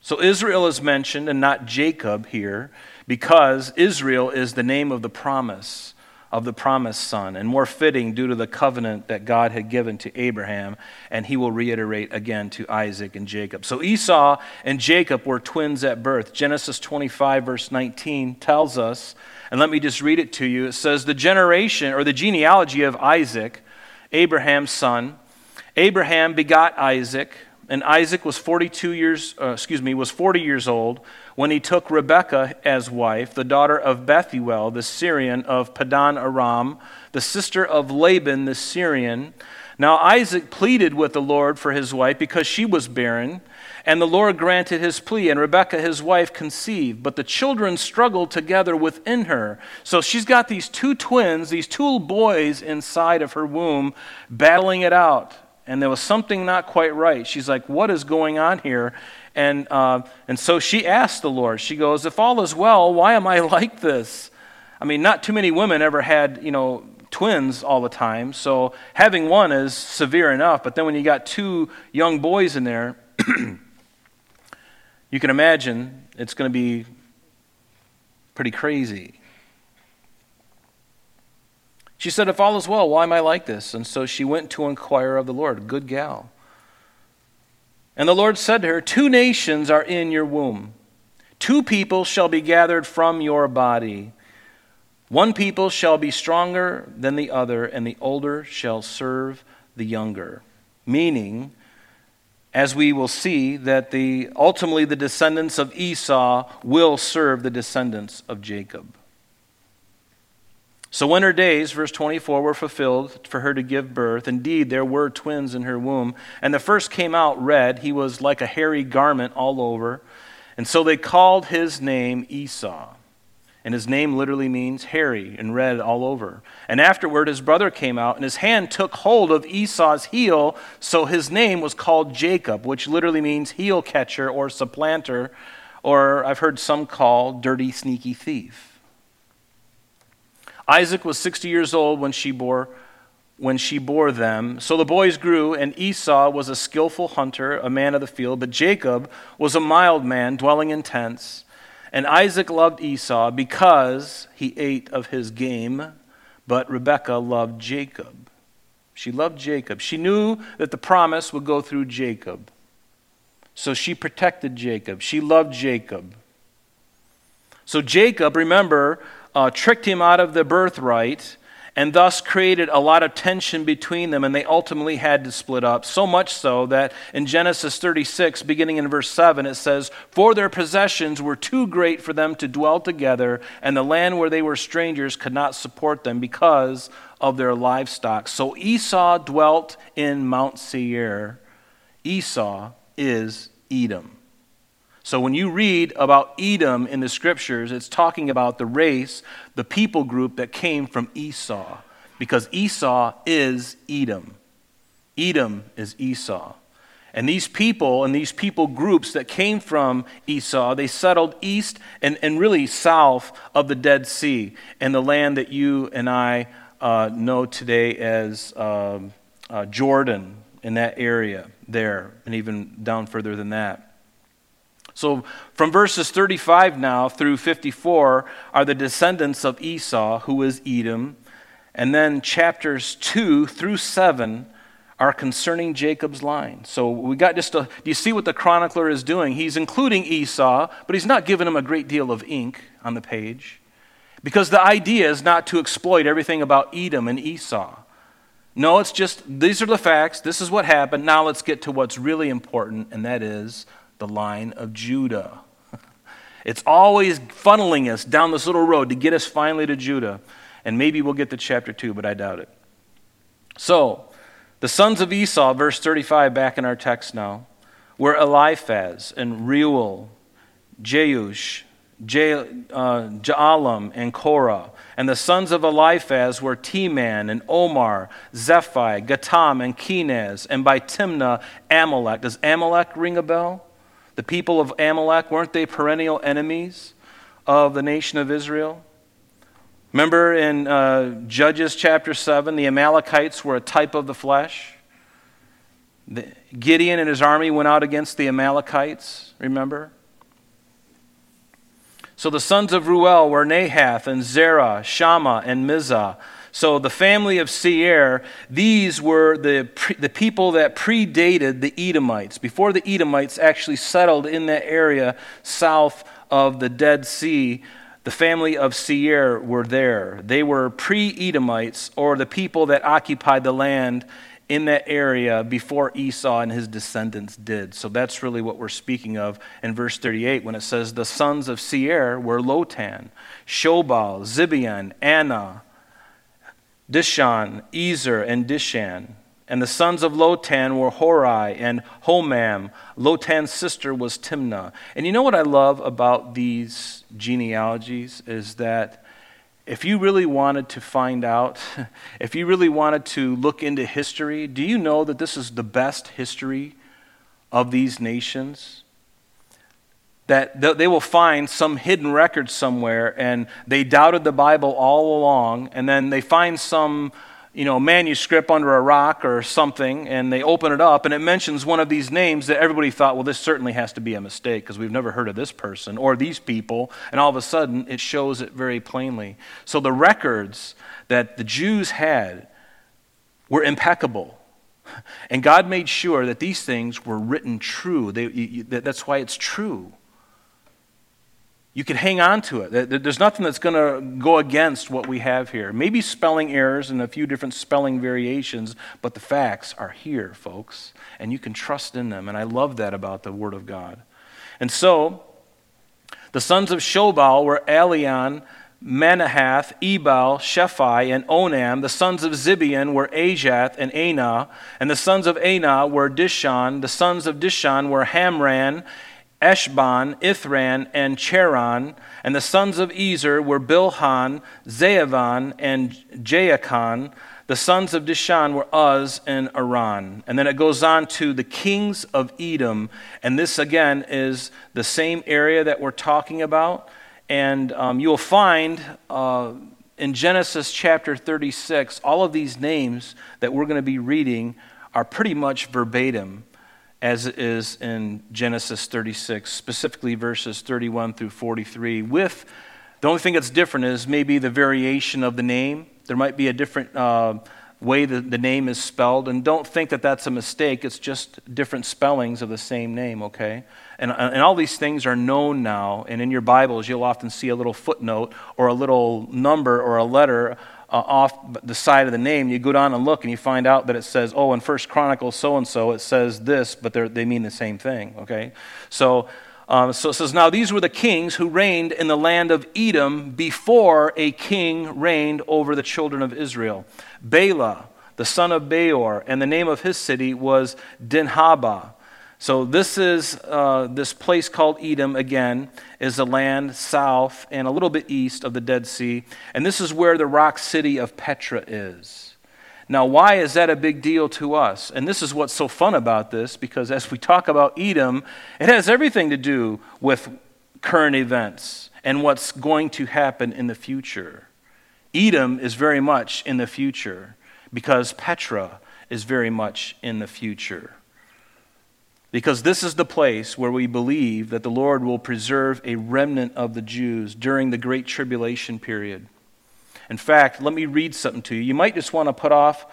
So Israel is mentioned and not Jacob here because Israel is the name of the promise of the promised son, and more fitting due to the covenant that God had given to Abraham, and he will reiterate again to Isaac and Jacob. So Esau and Jacob were twins at birth. Genesis 25, verse 19 tells us, and let me just read it to you. It says, The generation or the genealogy of Isaac, Abraham's son, Abraham begot Isaac and Isaac was 42 years, uh, excuse me, was 40 years old when he took Rebekah as wife, the daughter of Bethuel, the Syrian of Padan Aram, the sister of Laban the Syrian. Now Isaac pleaded with the Lord for his wife because she was barren, and the Lord granted his plea, and Rebekah his wife conceived. But the children struggled together within her. So she's got these two twins, these two boys inside of her womb, battling it out and there was something not quite right. She's like, What is going on here? And, uh, and so she asked the Lord, She goes, If all is well, why am I like this? I mean, not too many women ever had, you know, twins all the time. So having one is severe enough. But then when you got two young boys in there, you can imagine it's going to be pretty crazy. She said, If all is well, why am I like this? And so she went to inquire of the Lord. Good gal. And the Lord said to her, Two nations are in your womb, two people shall be gathered from your body. One people shall be stronger than the other, and the older shall serve the younger. Meaning, as we will see, that the, ultimately the descendants of Esau will serve the descendants of Jacob. So when her days, verse 24, were fulfilled for her to give birth, indeed there were twins in her womb. And the first came out red. He was like a hairy garment all over. And so they called his name Esau. And his name literally means hairy and red all over. And afterward, his brother came out, and his hand took hold of Esau's heel, so his name was called Jacob, which literally means heel catcher or supplanter, or I've heard some call dirty, sneaky thief. Isaac was 60 years old when she bore when she bore them. So the boys grew, and Esau was a skillful hunter, a man of the field, but Jacob was a mild man, dwelling in tents. And Isaac loved Esau because he ate of his game, but Rebekah loved Jacob. She loved Jacob. She knew that the promise would go through Jacob. So she protected Jacob. She loved Jacob. So Jacob, remember, uh, tricked him out of the birthright and thus created a lot of tension between them, and they ultimately had to split up. So much so that in Genesis 36, beginning in verse 7, it says, For their possessions were too great for them to dwell together, and the land where they were strangers could not support them because of their livestock. So Esau dwelt in Mount Seir. Esau is Edom. So when you read about Edom in the scriptures, it's talking about the race, the people group that came from Esau, because Esau is Edom. Edom is Esau. And these people and these people groups that came from Esau, they settled east and, and really south of the Dead Sea and the land that you and I uh, know today as um, uh, Jordan, in that area there, and even down further than that. So, from verses 35 now through 54 are the descendants of Esau, who is Edom. And then chapters 2 through 7 are concerning Jacob's line. So, we got just a. Do you see what the chronicler is doing? He's including Esau, but he's not giving him a great deal of ink on the page. Because the idea is not to exploit everything about Edom and Esau. No, it's just these are the facts. This is what happened. Now let's get to what's really important, and that is the line of Judah. It's always funneling us down this little road to get us finally to Judah. And maybe we'll get to chapter 2, but I doubt it. So, the sons of Esau, verse 35, back in our text now, were Eliphaz and Reuel, Jeush, Je, uh, Jaalam, and Korah. And the sons of Eliphaz were Teman and Omar, Zephi, Gatam, and Kenaz. And by Timnah, Amalek. Does Amalek ring a bell? The people of Amalek, weren't they perennial enemies of the nation of Israel? Remember in uh, Judges chapter 7, the Amalekites were a type of the flesh. The, Gideon and his army went out against the Amalekites, remember? So the sons of Reuel were Nahath and Zerah, Shammah, and Mizzah. So the family of Seir, these were the, the people that predated the Edomites, before the Edomites actually settled in that area south of the Dead Sea. The family of Seir were there. They were pre Edomites, or the people that occupied the land in that area before Esau and his descendants did. So that's really what we're speaking of in verse 38 when it says, The sons of Seir were Lotan, Shobal, Zibeon, Anah, Dishon, Ezer, and Dishan. And the sons of Lotan were Horai and Homam. Lotan's sister was Timnah. And you know what I love about these genealogies is that if you really wanted to find out, if you really wanted to look into history, do you know that this is the best history of these nations? That they will find some hidden record somewhere, and they doubted the Bible all along, and then they find some you know, manuscript under a rock or something, and they open it up, and it mentions one of these names that everybody thought, well, this certainly has to be a mistake because we've never heard of this person or these people, and all of a sudden it shows it very plainly. So the records that the Jews had were impeccable. And God made sure that these things were written true. They, you, that's why it's true you can hang on to it. There's nothing that's going to go against what we have here. Maybe spelling errors and a few different spelling variations, but the facts are here, folks, and you can trust in them. And I love that about the Word of God. And so, the sons of Shobal were Alian, Manahath, Ebal, Shephi, and Onam. The sons of Zibeon were Ajath and Anah. And the sons of Anah were Dishon. The sons of Dishon were Hamran Eshban, Ithran, and Cheran, and the sons of Ezer were Bilhan, Zaavan, and Jaakan. The sons of Dishan were Uz and Aran. And then it goes on to the kings of Edom. And this, again, is the same area that we're talking about. And um, you'll find uh, in Genesis chapter 36, all of these names that we're going to be reading are pretty much verbatim as it is in Genesis 36, specifically verses 31 through 43. With the only thing that's different is maybe the variation of the name. There might be a different uh, way that the name is spelled, and don't think that that's a mistake. It's just different spellings of the same name, okay? And, and all these things are known now, and in your Bibles, you'll often see a little footnote or a little number or a letter uh, off the side of the name, you go down and look and you find out that it says, oh, in First Chronicles so and so, it says this, but they mean the same thing, okay? So, um, so it says, Now these were the kings who reigned in the land of Edom before a king reigned over the children of Israel. Bela, the son of Beor, and the name of his city was Dinhabah. So this is uh, this place called Edom again is a land south and a little bit east of the Dead Sea, and this is where the rock city of Petra is. Now, why is that a big deal to us? And this is what's so fun about this, because as we talk about Edom, it has everything to do with current events and what's going to happen in the future. Edom is very much in the future because Petra is very much in the future. Because this is the place where we believe that the Lord will preserve a remnant of the Jews during the Great Tribulation period. In fact, let me read something to you. You might just want to put off,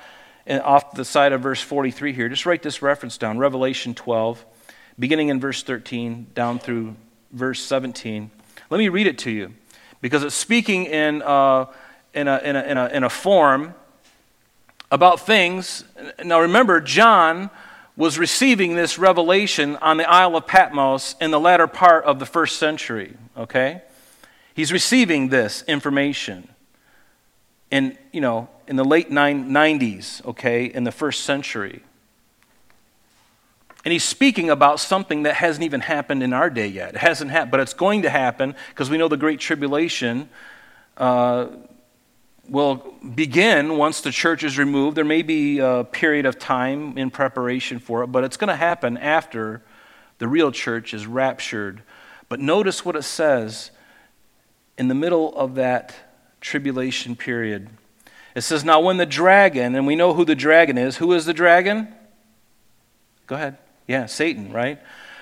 eh, off the side of verse 43 here. Just write this reference down Revelation 12, beginning in verse 13 down through verse 17. Let me read it to you because it's speaking in, uh, in, a, in, a, in, a, in a form about things. Now remember, John was receiving this revelation on the Isle of Patmos in the latter part of the first century, okay? He's receiving this information in, you know, in the late 90s, okay, in the first century. And he's speaking about something that hasn't even happened in our day yet. It hasn't happened, but it's going to happen because we know the Great Tribulation uh, will begin once the church is removed. There may be a period of time in preparation for it, but it's going to happen after the real church is raptured. But notice what it says in the middle of that tribulation period. It says, Now when the dragon, and we know who the dragon is, who is the dragon? Go ahead. Yeah, Satan, right?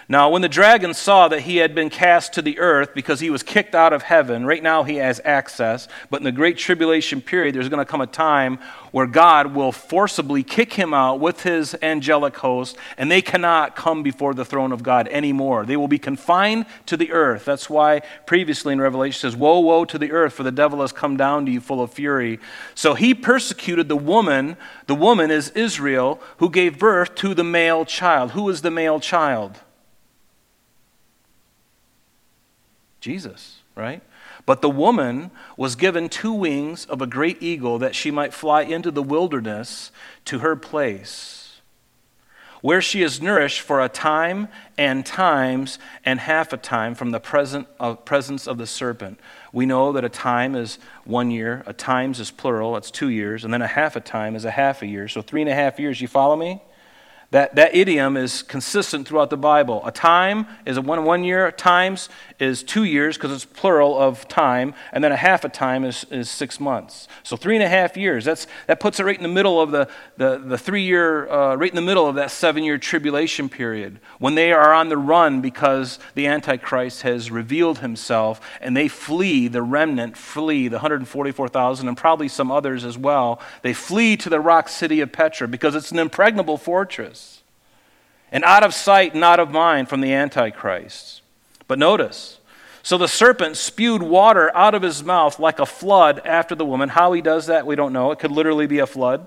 Now, when the dragon saw that he had been cast to the earth because he was kicked out of heaven, right now he has access, but in the great tribulation period, there's going to come a time where God will forcibly kick him out with his angelic host, and they cannot come before the throne of God anymore. They will be confined to the earth. That's why previously in Revelation says, Woe, woe to the earth, for the devil has come down to you full of fury. So he persecuted the woman. The woman is Israel, who gave birth to the male child. Who is the male child? Jesus, right? But the woman was given two wings of a great eagle that she might fly into the wilderness to her place, where she is nourished for a time and times and half a time from the present, uh, presence of the serpent. We know that a time is one year, a times is plural, it's two years, and then a half a time is a half a year. So three and a half years, you follow me? That, that idiom is consistent throughout the Bible. A time is a one, one year, times is two years because it's plural of time, and then a half a time is, is six months. So three and a half years. That's, that puts it right in the middle of the, the, the three year, uh, right in the middle of that seven year tribulation period when they are on the run because the Antichrist has revealed himself and they flee, the remnant flee, the 144,000 and probably some others as well. They flee to the rock city of Petra because it's an impregnable fortress and out of sight and out of mind from the Antichrist. But notice, so the serpent spewed water out of his mouth like a flood after the woman. How he does that, we don't know. It could literally be a flood.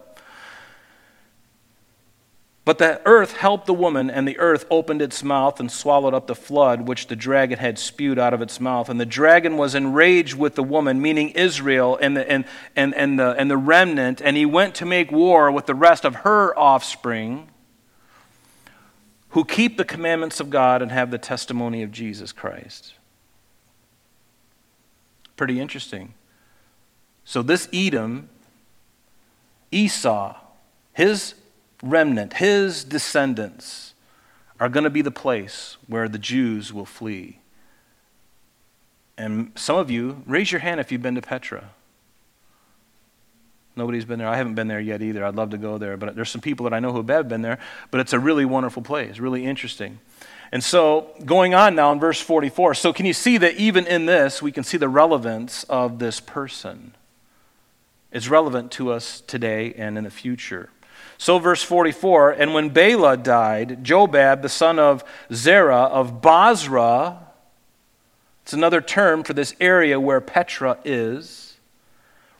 But the earth helped the woman, and the earth opened its mouth and swallowed up the flood which the dragon had spewed out of its mouth. And the dragon was enraged with the woman, meaning Israel and the, and, and, and, the, and the remnant, and he went to make war with the rest of her offspring who keep the commandments of God and have the testimony of Jesus Christ. Pretty interesting. So, this Edom, Esau, his remnant, his descendants, are going to be the place where the Jews will flee. And some of you, raise your hand if you've been to Petra. Nobody's been there. I haven't been there yet either. I'd love to go there. But there's some people that I know who have been there. But it's a really wonderful place, really interesting. And so, going on now in verse 44. So, can you see that even in this, we can see the relevance of this person? It's relevant to us today and in the future. So, verse 44 And when Bela died, Jobab, the son of Zerah of Bozrah, it's another term for this area where Petra is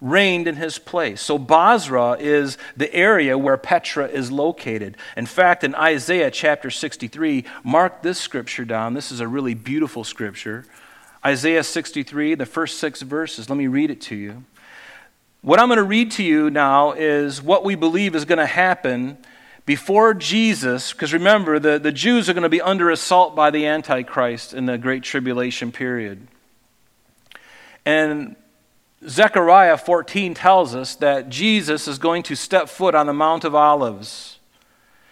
reigned in his place. So Bozrah is the area where Petra is located. In fact, in Isaiah chapter 63, mark this scripture down. This is a really beautiful scripture. Isaiah 63, the first six verses. Let me read it to you. What I'm going to read to you now is what we believe is going to happen before Jesus, because remember, the, the Jews are going to be under assault by the Antichrist in the Great Tribulation period. And Zechariah 14 tells us that Jesus is going to step foot on the Mount of Olives.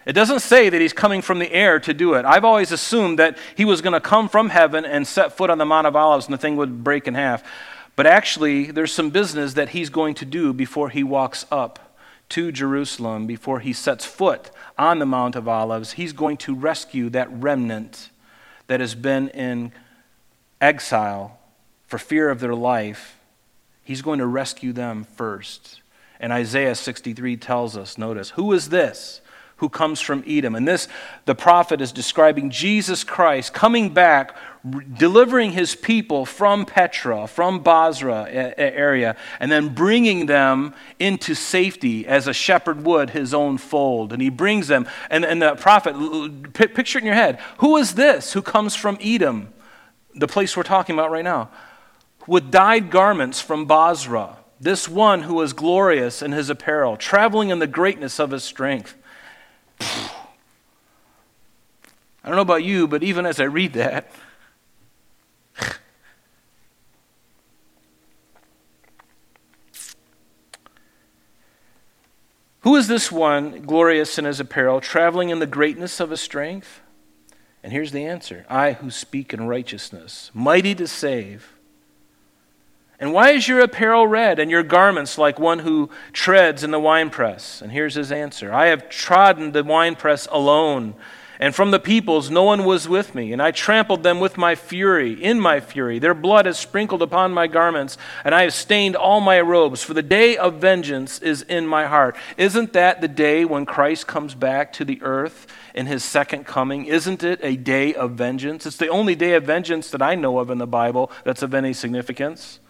It doesn't say that he's coming from the air to do it. I've always assumed that he was going to come from heaven and set foot on the Mount of Olives and the thing would break in half. But actually, there's some business that he's going to do before he walks up to Jerusalem, before he sets foot on the Mount of Olives. He's going to rescue that remnant that has been in exile for fear of their life He's going to rescue them first. And Isaiah 63 tells us notice, who is this who comes from Edom. And this, the prophet is describing Jesus Christ coming back, delivering his people from Petra, from Bozrah area, and then bringing them into safety as a shepherd would his own fold. And he brings them, and, and the prophet, picture it in your head who is this who comes from Edom, the place we're talking about right now, with dyed garments from Bozrah? This one who is glorious in his apparel, traveling in the greatness of his strength. I don't know about you, but even as I read that, Who is this one, glorious in his apparel, traveling in the greatness of his strength? And here's the answer I who speak in righteousness, mighty to save. And why is your apparel red and your garments like one who treads in the winepress? And here's his answer I have trodden the winepress alone, and from the peoples no one was with me. And I trampled them with my fury, in my fury. Their blood is sprinkled upon my garments, and I have stained all my robes, for the day of vengeance is in my heart. Isn't that the day when Christ comes back to the earth in his second coming? Isn't it a day of vengeance? It's the only day of vengeance that I know of in the Bible that's of any significance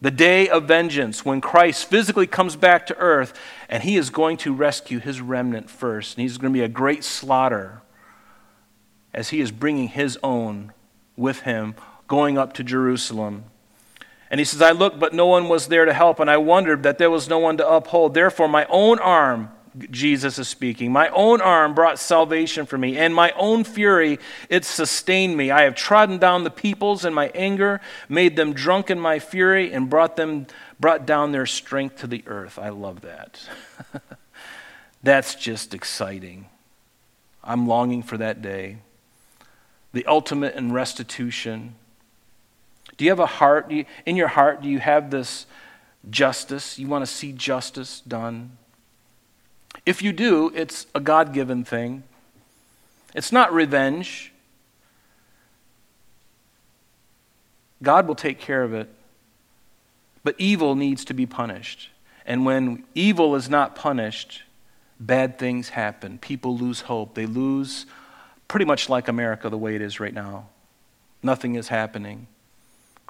the day of vengeance when Christ physically comes back to earth and he is going to rescue his remnant first. And he's going to be a great slaughter as he is bringing his own with him, going up to Jerusalem. And he says, I looked, but no one was there to help, and I wondered that there was no one to uphold. Therefore, my own arm Jesus is speaking. My own arm brought salvation for me, and my own fury, it sustained me. I have trodden down the peoples in my anger, made them drunk in my fury, and brought them brought down their strength to the earth. I love that. That's just exciting. I'm longing for that day. The ultimate in restitution. Do you have a heart? You, in your heart, do you have this justice? You want to see justice done? If you do, it's a God given thing. It's not revenge. God will take care of it. But evil needs to be punished. And when evil is not punished, bad things happen. People lose hope. They lose, pretty much like America the way it is right now. Nothing is happening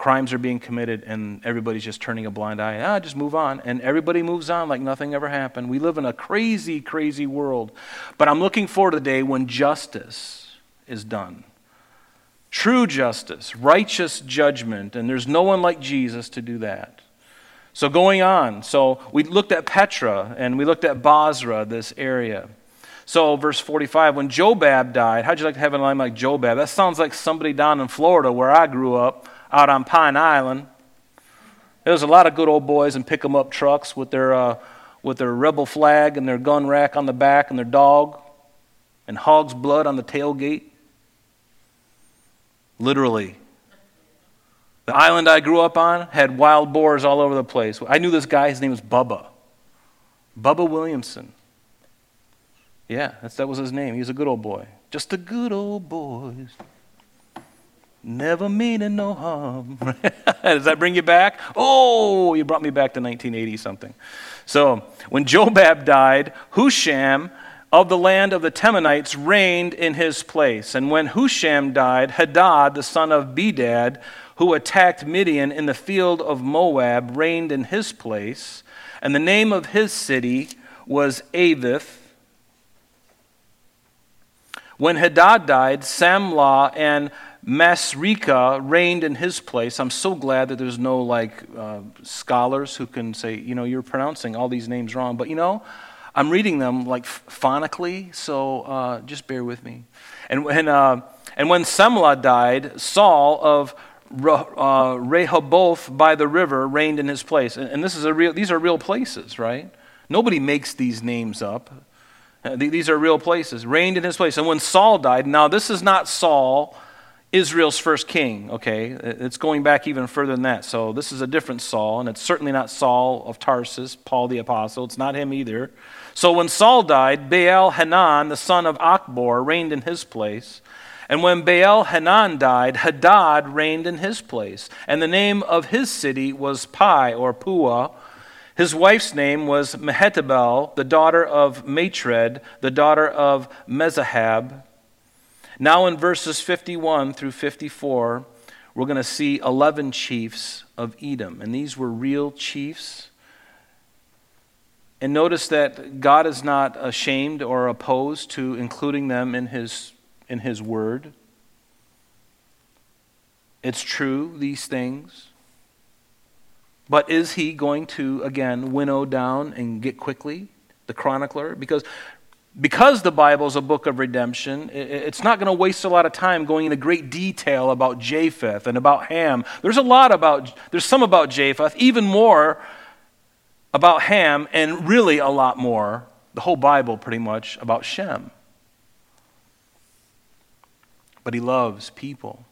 crimes are being committed and everybody's just turning a blind eye. Ah, just move on. And everybody moves on like nothing ever happened. We live in a crazy, crazy world. But I'm looking forward to the day when justice is done. True justice, righteous judgment, and there's no one like Jesus to do that. So, going on, so we looked at Petra and we looked at Bozrah, this area. So, verse 45, when Jobab died, how'd you like to have a name like Jobab? That sounds like somebody down in Florida where I grew up out on Pine Island. There was a lot of good old boys in pick 'em up trucks with their, uh, with their rebel flag and their gun rack on the back and their dog and hog's blood on the tailgate. Literally. The island I grew up on had wild boars all over the place. I knew this guy, his name was Bubba. Bubba Williamson. Yeah, that was his name. He was a good old boy. Just a good old boy. Never meaning no harm. Does that bring you back? Oh, you brought me back to 1980 something. So, when Jobab died, Husham of the land of the Temanites reigned in his place. And when Husham died, Hadad, the son of Bedad, who attacked Midian in the field of Moab, reigned in his place. And the name of his city was Avith. When Hadad died, Samlah and Masrekah reigned in his place. I'm so glad that there's no like uh, scholars who can say, you know, you're pronouncing all these names wrong. But you know, I'm reading them like phonically, so uh, just bear with me. And when uh, and when Samlah died, Saul of uh, Rehoboth by the river reigned in his place. And, and, this is a real; these are real places, right? Nobody makes these names up. Uh, these are real places. Reigned in his place. And when Saul died, now this is not Saul Israel's first king, okay? It's going back even further than that. So this is a different Saul, and it's certainly not Saul of Tarsus, Paul the Apostle. It's not him either. So when Saul died, Baal Hanan, the son of Achbor, reigned in his place. And when Baal Hanan died, Hadad reigned in his place. And the name of his city was Pi or Pua. His wife's name was Mehetabel, the daughter of Matred, the daughter of Mezahab. Now, in verses 51 through 54, we're going to see 11 chiefs of Edom. And these were real chiefs. And notice that God is not ashamed or opposed to including them in his, in his word. It's true, these things. But is he going to, again, winnow down and get quickly the chronicler? Because, because the Bible is a book of redemption, it's not going to waste a lot of time going into great detail about Japheth and about Ham. There's a lot about, there's some about Japheth, even more about Ham, and really a lot more, the whole Bible pretty much, about Shem. But he loves people.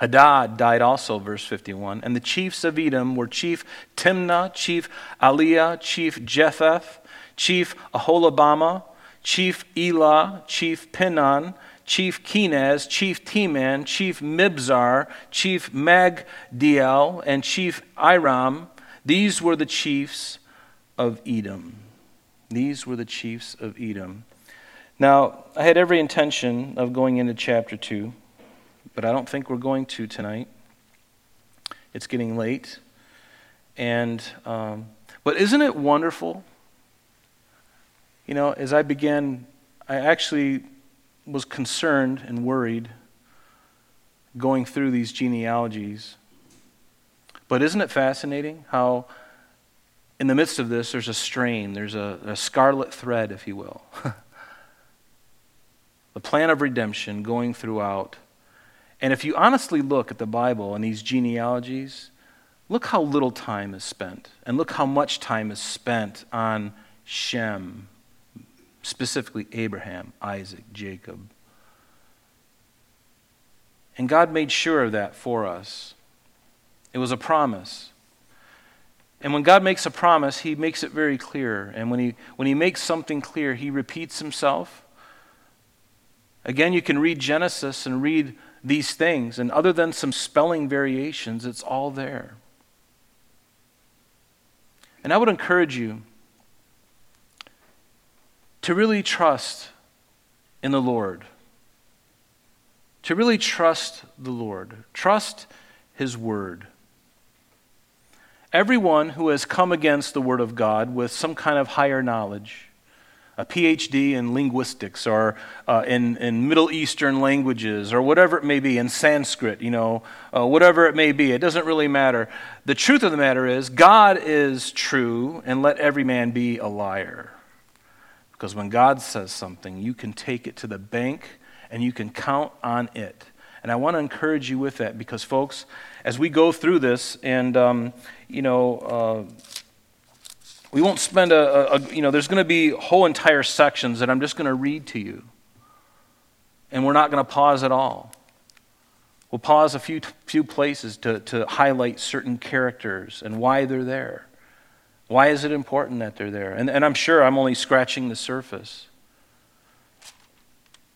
Hadad died also, verse 51. And the chiefs of Edom were Chief Timnah, Chief Aliah, Chief Jetheth, Chief Aholibamah, Chief Elah, Chief Pinon, Chief Kenaz, Chief Teman, Chief Mibzar, Chief Magdiel, and Chief Iram. These were the chiefs of Edom. These were the chiefs of Edom. Now, I had every intention of going into chapter 2 but I don't think we're going to tonight. It's getting late. And, um, but isn't it wonderful? You know, as I began, I actually was concerned and worried going through these genealogies. But isn't it fascinating how, in the midst of this, there's a strain, there's a, a scarlet thread, if you will. the plan of redemption going throughout and if you honestly look at the Bible and these genealogies, look how little time is spent. And look how much time is spent on Shem, specifically Abraham, Isaac, Jacob. And God made sure of that for us. It was a promise. And when God makes a promise, He makes it very clear. And when He, when he makes something clear, He repeats Himself. Again, you can read Genesis and read these things. And other than some spelling variations, it's all there. And I would encourage you to really trust in the Lord. To really trust the Lord. Trust His Word. Everyone who has come against the Word of God with some kind of higher knowledge a PhD in linguistics or uh, in, in Middle Eastern languages or whatever it may be, in Sanskrit, you know, uh, whatever it may be. It doesn't really matter. The truth of the matter is, God is true, and let every man be a liar. Because when God says something, you can take it to the bank and you can count on it. And I want to encourage you with that because, folks, as we go through this, and, um, you know, uh, we won't spend a, a, you know, there's going to be whole entire sections that I'm just going to read to you. And we're not going to pause at all. We'll pause a few, few places to, to highlight certain characters and why they're there. Why is it important that they're there? And, and I'm sure I'm only scratching the surface.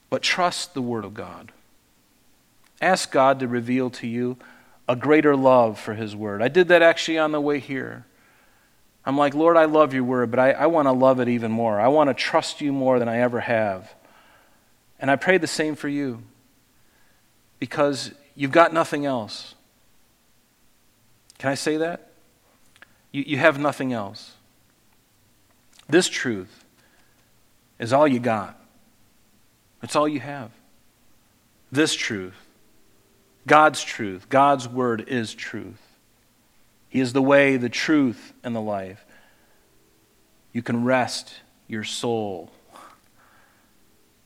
But trust the Word of God. Ask God to reveal to you a greater love for His Word. I did that actually on the way here. I'm like, Lord, I love your word, but I, I want to love it even more. I want to trust you more than I ever have. And I pray the same for you because you've got nothing else. Can I say that? You, you have nothing else. This truth is all you got, it's all you have. This truth, God's truth, God's word is truth. He is the way, the truth, and the life. You can rest your soul.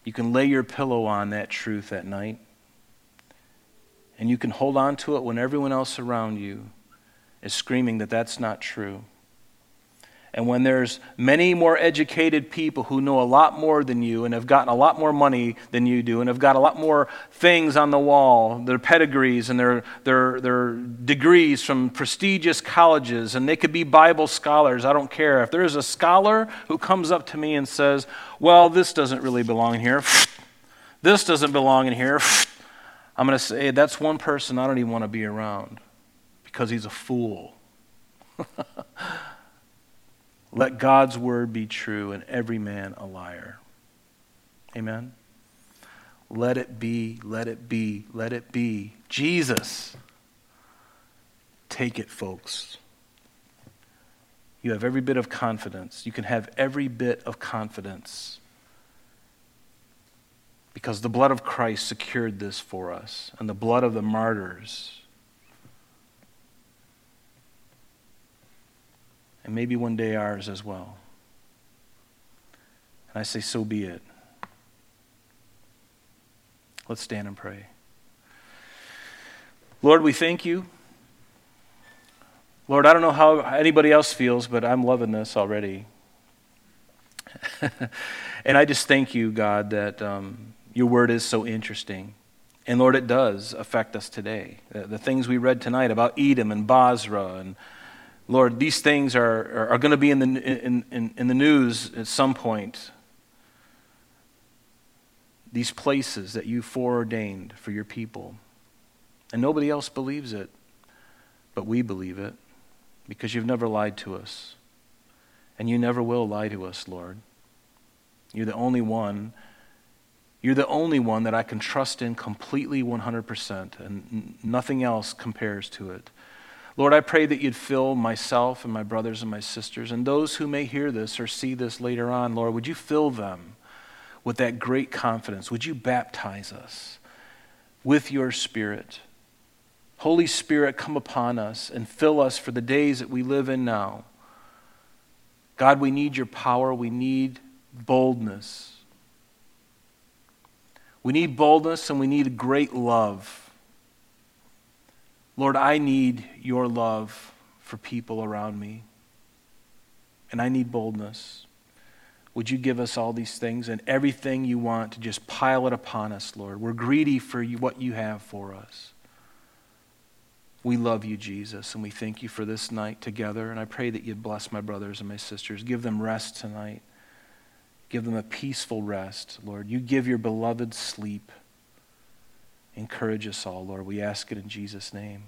You can lay your pillow on that truth at night. And you can hold on to it when everyone else around you is screaming that that's not true. And when there's many more educated people who know a lot more than you and have gotten a lot more money than you do and have got a lot more things on the wall, their pedigrees and their, their, their degrees from prestigious colleges, and they could be Bible scholars, I don't care. If there's a scholar who comes up to me and says, Well, this doesn't really belong here, this doesn't belong in here, I'm going to say, That's one person I don't even want to be around because he's a fool. Let God's word be true and every man a liar. Amen. Let it be, let it be, let it be. Jesus. Take it, folks. You have every bit of confidence. You can have every bit of confidence because the blood of Christ secured this for us and the blood of the martyrs. And maybe one day ours as well. And I say, so be it. Let's stand and pray. Lord, we thank you. Lord, I don't know how anybody else feels, but I'm loving this already. and I just thank you, God, that um, your word is so interesting. And Lord, it does affect us today. The, the things we read tonight about Edom and Bozrah, and Lord, these things are, are, going to be in the, in, in, in the news at some point. These places that you foreordained for your people. And nobody else believes it, but we believe it because you've never lied to us. And you never will lie to us, Lord. You're the only one. You're the only one that I can trust in completely 100%, and nothing else compares to it. Lord, I pray that you'd fill myself and my brothers and my sisters and those who may hear this or see this later on, Lord, would you fill them with that great confidence? Would you baptize us with your Spirit? Holy Spirit, come upon us and fill us for the days that we live in now. God, we need your power. We need boldness. We need boldness and we need great love. Lord, I need your love for people around me. And I need boldness. Would you give us all these things and everything you want to just pile it upon us, Lord? We're greedy for what you have for us. We love you, Jesus, and we thank you for this night together. And I pray that you'd bless my brothers and my sisters. Give them rest tonight. Give them a peaceful rest, Lord. You give your beloved sleep. Encourage us all, Lord. We ask it in Jesus' name.